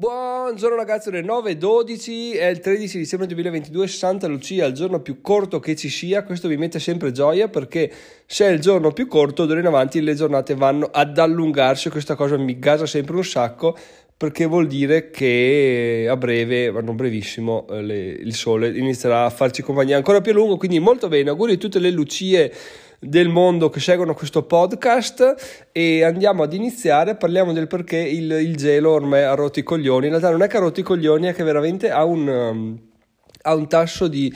Buongiorno ragazzi, ore 9.12, è il 13 dicembre 2022, Santa Lucia, il giorno più corto che ci sia, questo mi mette sempre gioia perché se è il giorno più corto, d'ora in avanti le giornate vanno ad allungarsi, questa cosa mi gasa sempre un sacco perché vuol dire che a breve, ma non brevissimo, eh, le, il sole inizierà a farci compagnia ancora più a lungo, quindi molto bene, auguri a tutte le Lucie del mondo che seguono questo podcast e andiamo ad iniziare, parliamo del perché il, il gelo ormai ha rotto i coglioni, in realtà non è che ha rotto i coglioni, è che veramente ha un, um, ha un tasso di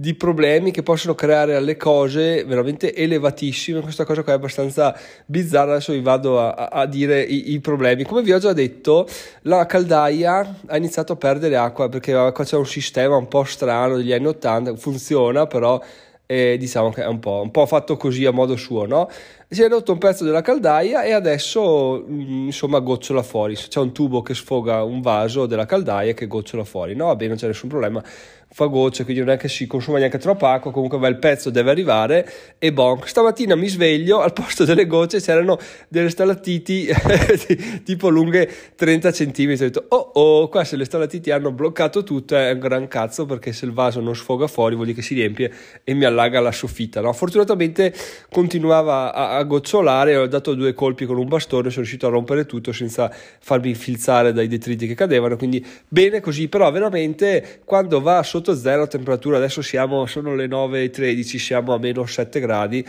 di problemi che possono creare alle cose veramente elevatissime. Questa cosa qua è abbastanza bizzarra. Adesso vi vado a, a dire i, i, problemi. Come vi ho già detto, la caldaia ha iniziato a perdere acqua perché qua c'è un sistema un po' strano degli anni 80, funziona però e diciamo che è un po', un po', fatto così a modo suo, no? Si è rotto un pezzo della caldaia e adesso mm, insomma gocciola fuori. C'è un tubo che sfoga un vaso della caldaia che gocciola fuori, no? Va bene, non c'è nessun problema fa gocce, quindi non è che si consuma neanche troppa acqua, comunque beh, il pezzo deve arrivare e bon. Stamattina mi sveglio, al posto delle gocce c'erano delle stalattiti tipo lunghe 30 cm. Ho detto, oh oh, qua se le stalattiti hanno bloccato tutto è un gran cazzo perché se il vaso non sfoga fuori vuol dire che si riempie e mi allaga la soffitta. No? Fortunatamente continuava a, a gocciolare, ho dato due colpi con un bastone, sono riuscito a rompere tutto senza farmi infilzare dai detriti che cadevano, quindi bene così, però veramente quando va sotto sotto zero temperatura, adesso siamo, sono le 9.13, siamo a meno 7 gradi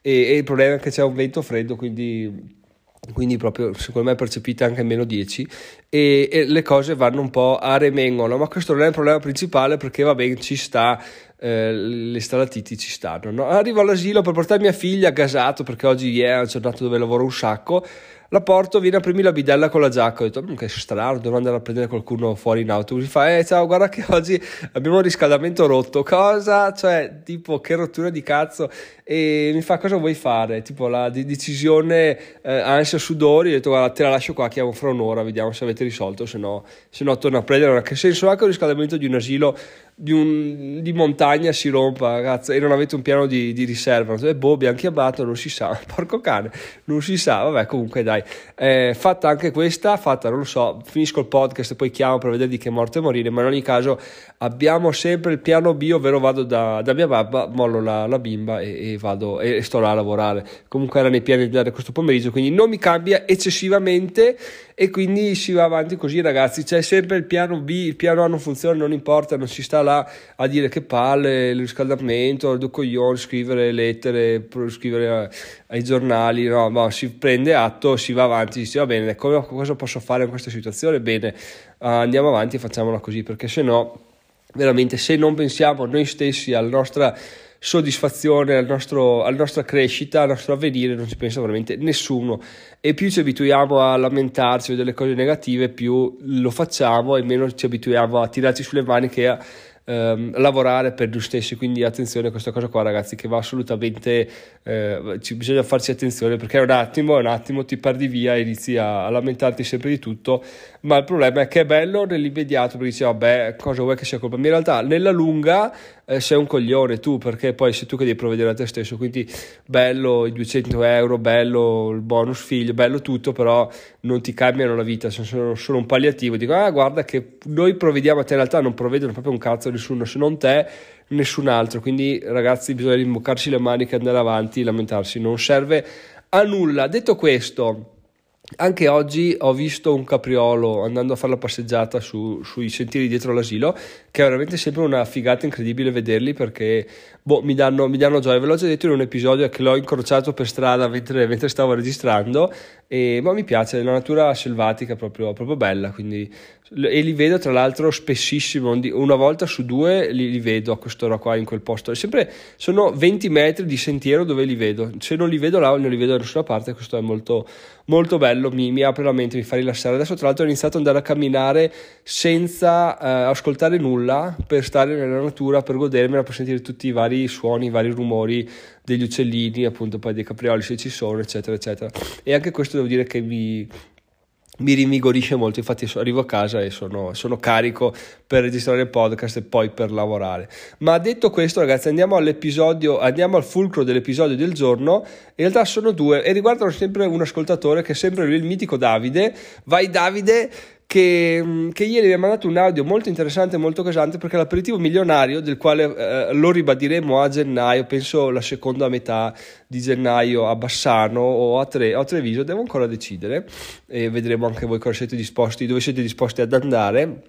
e, e il problema è che c'è un vento freddo, quindi quindi proprio secondo me percepite anche meno 10 e, e, le cose vanno un po' a remengono. Ma questo non è il problema principale perché va bene ci sta eh, le stalatiti ci stanno no? arrivo all'asilo per portare mia figlia gasato perché oggi è una giornata dove lavoro un sacco la porto, viene a primi la bidella con la giacca. Ho detto, mm, che strano, devo andare a prendere qualcuno fuori in autobus. Mi fa, eh, ciao, guarda che oggi abbiamo un riscaldamento rotto. Cosa? Cioè, tipo, che rottura di cazzo. E mi fa, cosa vuoi fare? Tipo, la di- decisione, eh, ansia, sudori. Ho detto, guarda, te la lascio qua, chiamo fra un'ora, vediamo se avete risolto. Se no, se no torno a prendere. Che senso ha che un riscaldamento di un asilo di, un, di, montagna si rompa, ragazzi, e non avete un piano di, di riserva. E boh, abbiamo chiamato, non si sa, porco cane, non si sa. Vabbè, comunque dai, eh, fatta anche questa, fatta, non lo so, finisco il podcast e poi chiamo per vedere di che morte morire, ma in ogni caso abbiamo sempre il piano B, ovvero vado da, da mia babba, mollo la, la bimba e, e, vado e sto là a lavorare. Comunque era nei piani di dare questo pomeriggio, quindi non mi cambia eccessivamente e quindi si va avanti così ragazzi, c'è sempre il piano B, il piano A non funziona, non importa, non si sta là a dire che palle, il riscaldamento, il coglione, scrivere lettere, scrivere ai giornali, no, no, si prende atto, si va avanti, dice va bene, come, cosa posso fare in questa situazione? Bene, andiamo avanti e facciamola così, perché se no veramente se non pensiamo noi stessi alla nostra soddisfazione, al nostro, alla nostra crescita, al nostro avvenire, non ci pensa veramente nessuno. E più ci abituiamo a lamentarci delle cose negative, più lo facciamo e meno ci abituiamo a tirarci sulle mani che a ehm, lavorare per noi stessi, quindi attenzione a questa cosa qua ragazzi che va assolutamente, eh, ci bisogna farci attenzione perché un attimo, un attimo ti perdi via e inizi a, a, lamentarti sempre di tutto, ma il problema è che è bello nell'immediato perché dici vabbè cosa vuoi che sia colpa mia, in realtà nella lunga eh, sei un coglione tu perché poi sei tu che devi provvedere a te stesso, quindi bello i 200 euro, bello il bonus figlio, bello tutto, però non ti cambiano la vita, sono solo un palliativo, dico ah guarda che noi provvediamo a te, in realtà non provvedono proprio un cazzo nessuno se non te, nessun altro. Quindi, ragazzi, bisogna rimboccarci le maniche, andare avanti, lamentarsi, non serve a nulla. Detto questo, anche oggi ho visto un capriolo andando a fare la passeggiata su, sui sentieri dietro l'asilo, che è veramente sempre una figata incredibile vederli perché boh, mi, danno, mi danno gioia. Ve l'ho già detto in un episodio che l'ho incrociato per strada mentre, mentre stavo registrando, e, ma mi piace, la natura selvatica è proprio, proprio bella, quindi e li vedo tra l'altro spessissimo, una volta su due li, li vedo a quest'ora qua in quel posto. Sempre, sono 20 metri di sentiero dove li vedo, se non li vedo là non li vedo da nessuna parte, questo è molto, molto bello, mi, mi, apre la mente, mi fa rilassare. Adesso tra l'altro ho iniziato ad andare a camminare senza eh, ascoltare nulla, per stare nella natura, per godermela, per sentire tutti i vari suoni, i vari rumori degli uccellini, appunto poi dei caprioli se ci sono, eccetera, eccetera. E anche questo devo dire che mi mi rinvigorisce molto, infatti arrivo a casa e sono, sono, carico per registrare il podcast e poi per lavorare. Ma detto questo ragazzi andiamo all'episodio, andiamo al fulcro dell'episodio del giorno, in realtà sono due e riguardano sempre un ascoltatore che è sempre lui, il mitico Davide. Vai Davide! Che, che, ieri mi ha mandato un audio molto interessante e molto casante perché l'aperitivo milionario del quale eh, lo ribadiremo a gennaio, penso la seconda metà di gennaio a Bassano o a, Tre, a Treviso, devo ancora decidere e vedremo anche voi cosa siete disposti, dove siete disposti ad andare.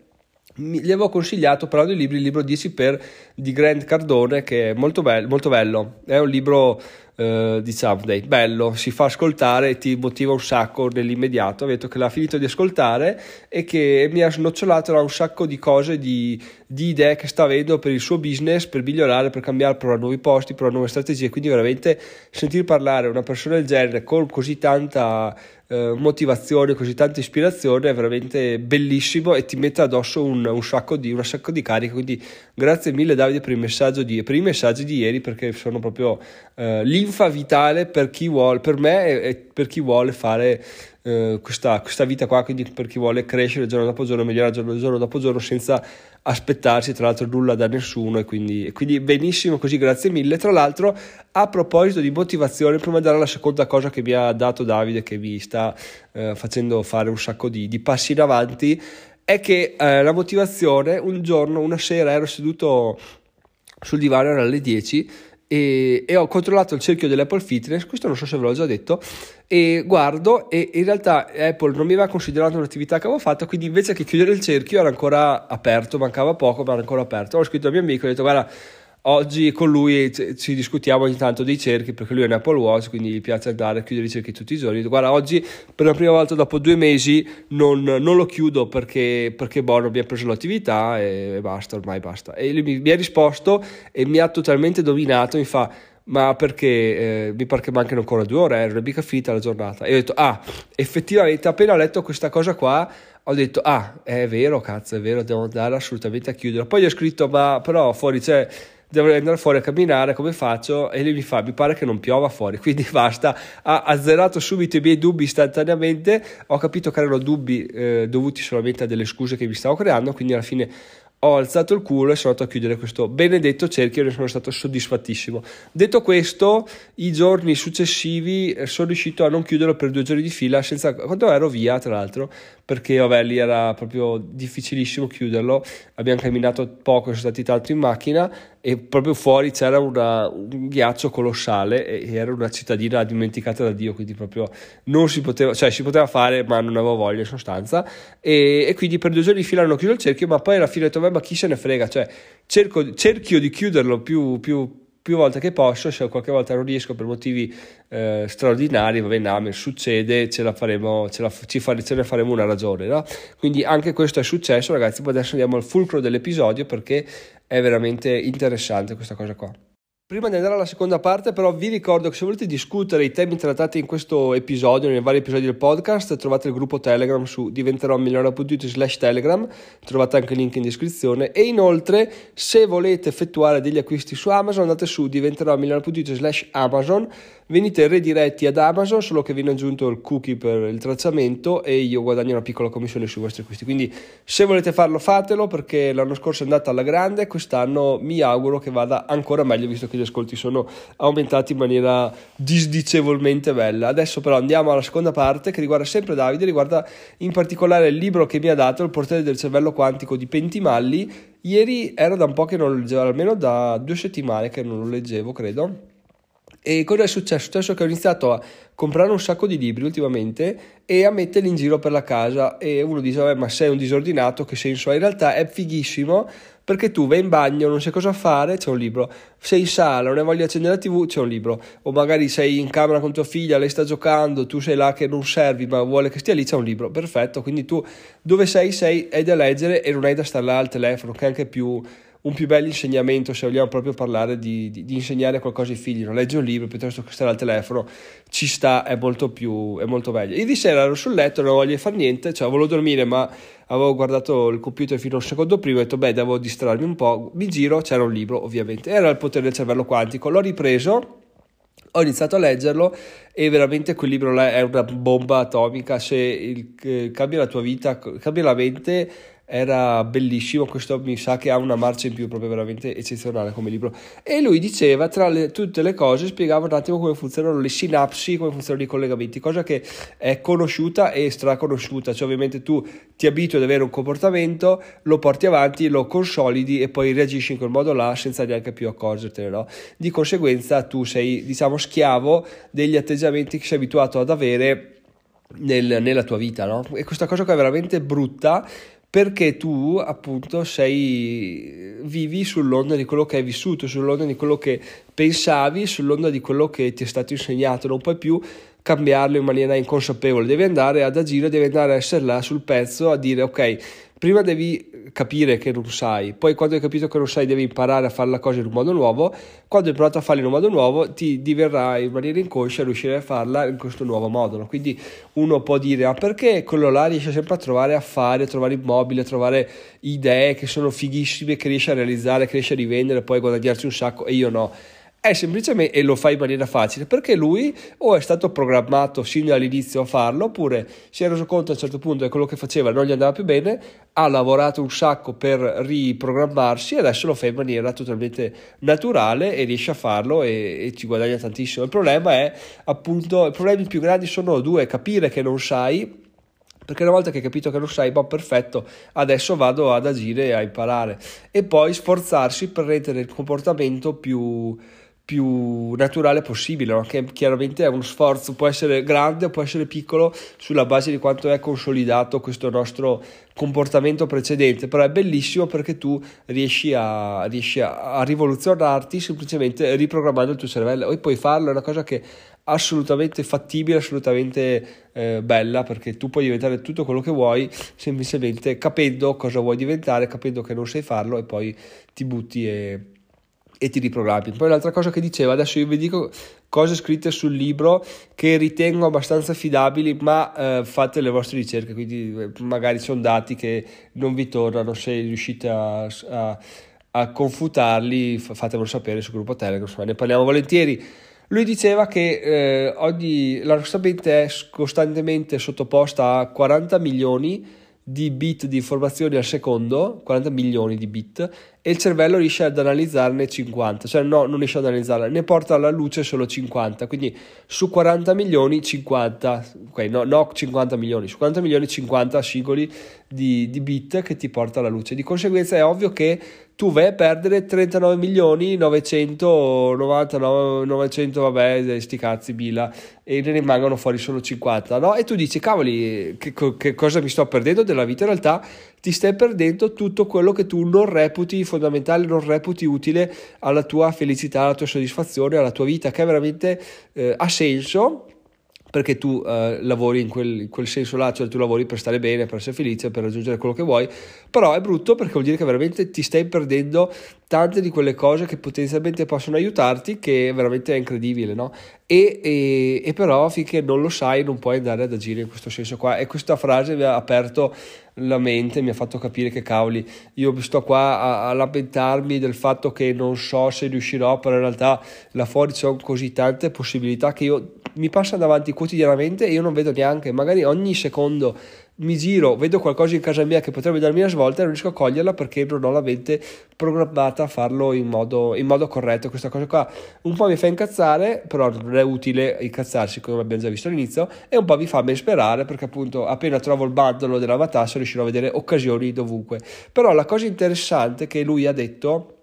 Gli avevo consigliato però dei libri il libro 10 per di Grant Cardone che è molto, be- molto bello. È un libro eh, diciamo dai, bello si fa ascoltare e ti motiva un sacco nell'immediato. Ho detto che l'ha finito di ascoltare e che mi ha snocciolato un sacco di cose di, di idee che sta avendo per il suo business per migliorare per cambiare provare nuovi posti provare nuove strategie quindi veramente sentire parlare una persona del genere con così tanta eh, motivazione, così tanta ispirazione, è veramente bellissimo e ti mette addosso un, un, sacco di, un sacco di carica. Quindi grazie mille Davide per, il messaggio di, per i messaggi di ieri perché sono proprio eh, l'infa vitale per chi vuole, per me e, per chi vuole fare eh, questa, questa, vita qua, quindi per chi vuole crescere giorno dopo giorno, migliorare giorno, giorno dopo giorno senza aspettarsi tra l'altro nulla da nessuno e quindi, e quindi benissimo così, grazie mille. Tra l'altro a proposito di motivazione, prima di dare la seconda cosa che mi ha dato Davide che mi sta eh, facendo fare un sacco di, di passi in avanti, è che eh, la motivazione, un giorno, una sera ero seduto sul divano, erano le 10 e, e, ho controllato il cerchio dell'Apple Fitness, questo non so se ve l'ho già detto, e guardo e in realtà Apple non mi aveva considerato un'attività che avevo fatto, quindi invece che chiudere il cerchio era ancora aperto, mancava poco, ma era ancora aperto. Ho scritto al mio amico, ho detto guarda Oggi con lui ci discutiamo ogni tanto dei cerchi perché lui è un Apple Watch, quindi gli piace andare a chiudere i cerchi tutti i giorni. Guarda, oggi per la prima volta dopo due mesi non, non lo chiudo perché, perché boh, non abbiamo preso l'attività e, basta, ormai basta. E lui mi, mi ha risposto e mi ha totalmente dominato, mi fa ma perché eh, mi pare che mancano ancora due ore, era mica finita la giornata. E ho detto, ah, effettivamente appena ho letto questa cosa qua, ho detto, ah, è vero, cazzo, è vero, devo andare assolutamente a chiudere. Poi gli ho scritto, ma però fuori c'è dovrei andare fuori a camminare, come faccio? E lui mi fa, mi pare che non piova fuori, quindi basta, ha azzerato subito i miei dubbi istantaneamente, ho capito che erano dubbi eh, dovuti solamente a delle scuse che mi stavo creando, quindi alla fine ho alzato il culo e sono andato a chiudere questo benedetto cerchio e ne sono stato soddisfattissimo. Detto questo, i giorni successivi eh, sono riuscito a non chiuderlo per due giorni di fila, senza, quando ero via tra l'altro, perché vabbè, lì era proprio difficilissimo chiuderlo. Abbiamo camminato poco, sono stati tanto in macchina e proprio fuori c'era una, un ghiaccio colossale e era una cittadina dimenticata da Dio, quindi proprio non si poteva, cioè si poteva fare, ma non avevo voglia in sostanza. E, e quindi per due giorni di fila hanno chiuso il cerchio, ma poi alla fine ho detto, ma chi se ne frega, cioè cerco, cerchio di chiuderlo più, più più volte che posso, se qualche volta non riesco per motivi eh, straordinari, va bene, amen, succede, ce la faremo, ce, la, ci fare, ce ne faremo una ragione, no? Quindi anche questo è successo, ragazzi, poi adesso andiamo al fulcro dell'episodio perché è veramente interessante questa cosa qua. Prima di andare alla seconda parte, però, vi ricordo che se volete discutere i temi trattati in questo episodio, nei vari episodi del podcast, trovate il gruppo Telegram su diventeròmilionario.it slash Telegram, trovate anche il link in descrizione. E inoltre, se volete effettuare degli acquisti su Amazon, andate su diventeròmilionario.it slash Amazon venite rediretti ad Amazon, solo che viene aggiunto il cookie per il tracciamento e io guadagno una piccola commissione sui vostri acquisti. Quindi se volete farlo fatelo perché l'anno scorso è andata alla grande, quest'anno mi auguro che vada ancora meglio visto che gli ascolti sono aumentati in maniera disdicevolmente bella. Adesso però andiamo alla seconda parte che riguarda sempre Davide, riguarda in particolare il libro che mi ha dato, Il portiere del cervello quantico di Pentimalli. Ieri era da un po' che non lo leggevo, almeno da due settimane che non lo leggevo, credo e cosa è successo? È successo che ho iniziato a comprare un sacco di libri ultimamente e a metterli in giro per la casa e uno dice ma sei un disordinato, che senso ha? In realtà è fighissimo perché tu vai in bagno, non sai cosa fare, c'è un libro, sei in sala, non hai voglia di accendere la tv, c'è un libro, o magari sei in camera con tua figlia, lei sta giocando, tu sei là che non servi ma vuole che stia lì, c'è un libro, perfetto, quindi tu dove sei sei, hai da leggere e non hai da stare là al telefono, che è anche più un più bel insegnamento se vogliamo proprio parlare di, di, di, insegnare qualcosa ai figli, non leggi un libro piuttosto che stare al telefono, ci sta, è molto più, è molto meglio. Ieri sera ero sul letto, non voglio fare niente, cioè volevo dormire ma avevo guardato il computer fino a un secondo prima e ho detto beh devo distrarmi un po', mi giro, c'era un libro ovviamente, era il potere del cervello quantico, l'ho ripreso ho iniziato a leggerlo e veramente quel libro là è una bomba atomica. Se il, eh, cambia la tua vita, cambia la mente era bellissimo, questo mi sa che ha una marcia in più proprio veramente eccezionale come libro e lui diceva tra le, tutte le cose spiegava un attimo come funzionano le sinapsi, come funzionano i collegamenti, cosa che è conosciuta e straconosciuta, cioè ovviamente tu ti abitui ad avere un comportamento, lo porti avanti, lo consolidi e poi reagisci in quel modo là senza neanche più accorgertene, no? Di conseguenza tu sei diciamo schiavo degli atteggiamenti che sei abituato ad avere nel, nella tua vita, no? E questa cosa qua è veramente brutta perché tu appunto sei vivi sull'onda di quello che hai vissuto, sull'onda di quello che pensavi, sull'onda di quello che ti è stato insegnato, non puoi più cambiarlo in maniera inconsapevole, devi andare ad agire, devi andare a essere là sul pezzo a dire ok, prima devi capire che non sai, poi quando hai capito che non sai devi imparare a fare la cosa in un modo nuovo, quando hai imparato a farla in un modo nuovo ti diverrà in maniera inconscia riuscire a farla in questo nuovo modo. Quindi uno può dire ah perché quello là riesce sempre a trovare affari, a trovare immobili, a trovare idee che sono fighissime, che riesce a realizzare, che riesce a rivendere, poi a guadagnarsi un sacco? E io no è semplicemente, e lo fa in maniera facile, perché lui o è stato programmato sin dall'inizio a farlo, oppure si è reso conto a un certo punto che quello che faceva non gli andava più bene, ha lavorato un sacco per riprogrammarsi e adesso lo fa in maniera totalmente naturale e riesce a farlo e, e ci guadagna tantissimo. Il problema è appunto, i problemi più grandi sono due, capire che non sai perché una volta che hai capito che lo sai, boh, perfetto, adesso vado ad agire e a imparare e poi sforzarsi per rendere il comportamento più, più naturale possibile, no? che chiaramente è uno sforzo, può essere grande o può essere piccolo sulla base di quanto è consolidato questo nostro comportamento precedente, però è bellissimo perché tu riesci a, riesci a, a rivoluzionarti semplicemente riprogrammando il tuo cervello e puoi farlo, è una cosa che è assolutamente fattibile, assolutamente eh, bella perché tu puoi diventare tutto quello che vuoi semplicemente capendo cosa vuoi diventare, capendo che non sai farlo e poi ti butti e e ti riprogrammi. Poi l'altra cosa che diceva, adesso io vi dico cose scritte sul libro che ritengo abbastanza affidabili, ma eh, fate le vostre ricerche, quindi eh, magari sono dati che non vi tornano, se riuscite a, a, a confutarli fatemelo sapere sul gruppo Telegram, insomma, ne parliamo volentieri. Lui diceva che eh, oggi la nostra mente è costantemente sottoposta a 40 milioni di bit di informazioni al secondo, 40 milioni di bit, e il cervello riesce ad analizzarne 50, cioè no, non riesce ad analizzarla, ne porta alla luce solo 50, quindi su 40 milioni 50, ok, no, no 50 milioni, su 40 milioni 50 singoli di, di bit che ti porta alla luce. Di conseguenza è ovvio che tu vai a perdere 39 milioni 999 900 vabbè sti cazzi bila. E ne rimangono fuori solo 50 no? e tu dici cavoli che, che, cosa mi sto perdendo della vita? In realtà ti stai perdendo tutto quello che tu non reputi fondamentale non reputi utile alla tua felicità alla tua soddisfazione alla tua vita che veramente eh, ha senso perché tu eh, lavori in quel, in quel, senso là, cioè tu lavori per stare bene, per essere felice, per raggiungere quello che vuoi, però è brutto perché vuol dire che veramente ti stai perdendo tante di quelle cose che potenzialmente possono aiutarti, che veramente è incredibile, no? E, e, e però finché non lo sai non puoi andare ad agire in questo senso qua e questa frase mi ha aperto la mente, mi ha fatto capire che cavoli, io sto qua a, a lamentarmi del fatto che non so se riuscirò, però in realtà là fuori sono così tante possibilità che io mi passa davanti quotidianamente e io non vedo neanche, magari ogni secondo mi giro, vedo qualcosa in casa mia che potrebbe darmi una svolta e non riesco a coglierla perché non ho la mente programmata a farlo in modo, in modo corretto. Questa cosa qua un po' mi fa incazzare, però non è utile incazzarsi come abbiamo già visto all'inizio, e un po' mi fa ben sperare perché appunto appena trovo il bandolo della Vatassa riuscirò a vedere occasioni dovunque. Però la cosa interessante che lui ha detto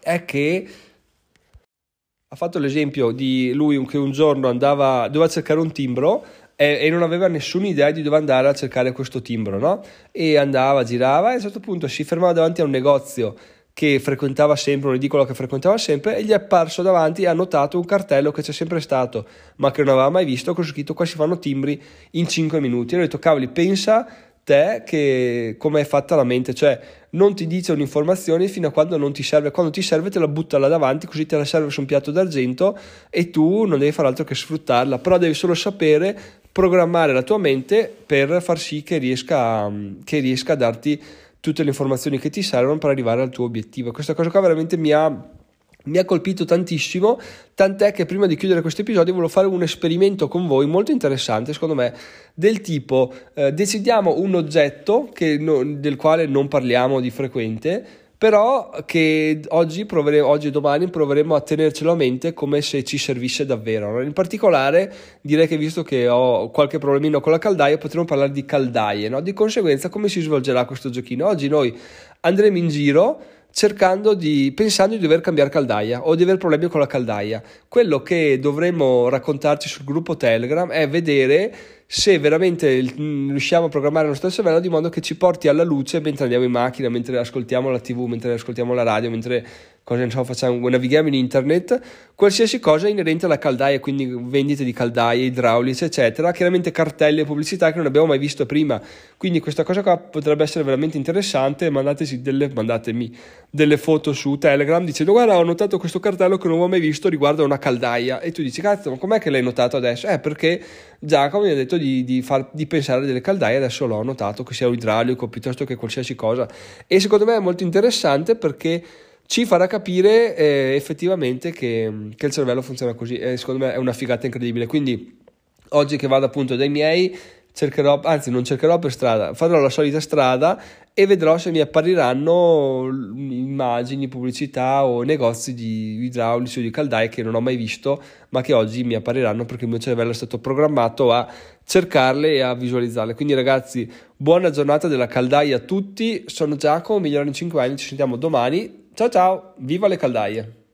è che ha fatto l'esempio di lui che un giorno andava, doveva cercare un timbro e, e, non aveva nessuna idea di dove andare a cercare questo timbro, no? E andava, girava e a un certo punto si fermava davanti a un negozio che frequentava sempre, un edicolo che frequentava sempre, e gli è apparso davanti e ha notato un cartello che c'è sempre stato, ma che non aveva mai visto, con scritto qua si fanno timbri in 5 minuti. E ho detto, cavoli, pensa te che come è fatta la mente, cioè non ti dice un'informazione fino a quando non ti serve, quando ti serve te la butta là davanti così te la serve su un piatto d'argento e tu non devi fare altro che sfruttarla, però devi solo sapere programmare la tua mente per far sì che riesca, che riesca a darti tutte le informazioni che ti servono per arrivare al tuo obiettivo. Questa cosa qua veramente mi ha mi ha colpito tantissimo, tant'è che prima di chiudere questo episodio volevo fare un esperimento con voi molto interessante, secondo me, del tipo eh, decidiamo un oggetto no, del quale non parliamo di frequente, però che oggi, oggi, e domani proveremo a tenercelo a mente come se ci servisse davvero. In particolare direi che visto che ho qualche problemino con la caldaia potremo parlare di caldaie, no? di conseguenza come si svolgerà questo giochino. Oggi noi andremo in giro cercando di, pensando di dover cambiare caldaia o di avere problemi con la caldaia. Quello che dovremmo raccontarci sul gruppo Telegram è vedere se veramente mm, riusciamo a programmare il nostro cervello di modo che ci porti alla luce mentre andiamo in macchina, mentre ascoltiamo la tv, mentre ascoltiamo la radio, mentre cosa ne so, facciamo, navighiamo in internet, qualsiasi cosa inerente alla caldaia, quindi vendite di caldaie, idraulici, eccetera, chiaramente cartelli e pubblicità che non abbiamo mai visto prima. Quindi questa cosa qua potrebbe essere veramente interessante, mandateci delle, mandatemi delle foto su Telegram dicendo guarda ho notato questo cartello che non avevo mai visto riguardo a una caldaia. E tu dici cazzo ma com'è che l'hai notato adesso? Eh perché Giacomo mi ha detto di, di, far, di pensare delle caldaie, adesso l'ho notato che sia idraulico piuttosto che qualsiasi cosa. E secondo me è molto interessante perché ci farà capire eh, effettivamente che, che, il cervello funziona così e secondo me è una figata incredibile. Quindi oggi che vado appunto dai miei cercherò, anzi non cercherò per strada, farò la solita strada e vedrò se mi appariranno immagini, pubblicità o negozi di idraulici o di caldaie che non ho mai visto, ma che oggi mi appariranno perché il mio cervello è stato programmato a cercarle e a visualizzarle. Quindi ragazzi, buona giornata della caldaia a tutti, sono Giacomo, migliore in 5 anni, ci sentiamo domani Ciao ciao, viva le caldaie!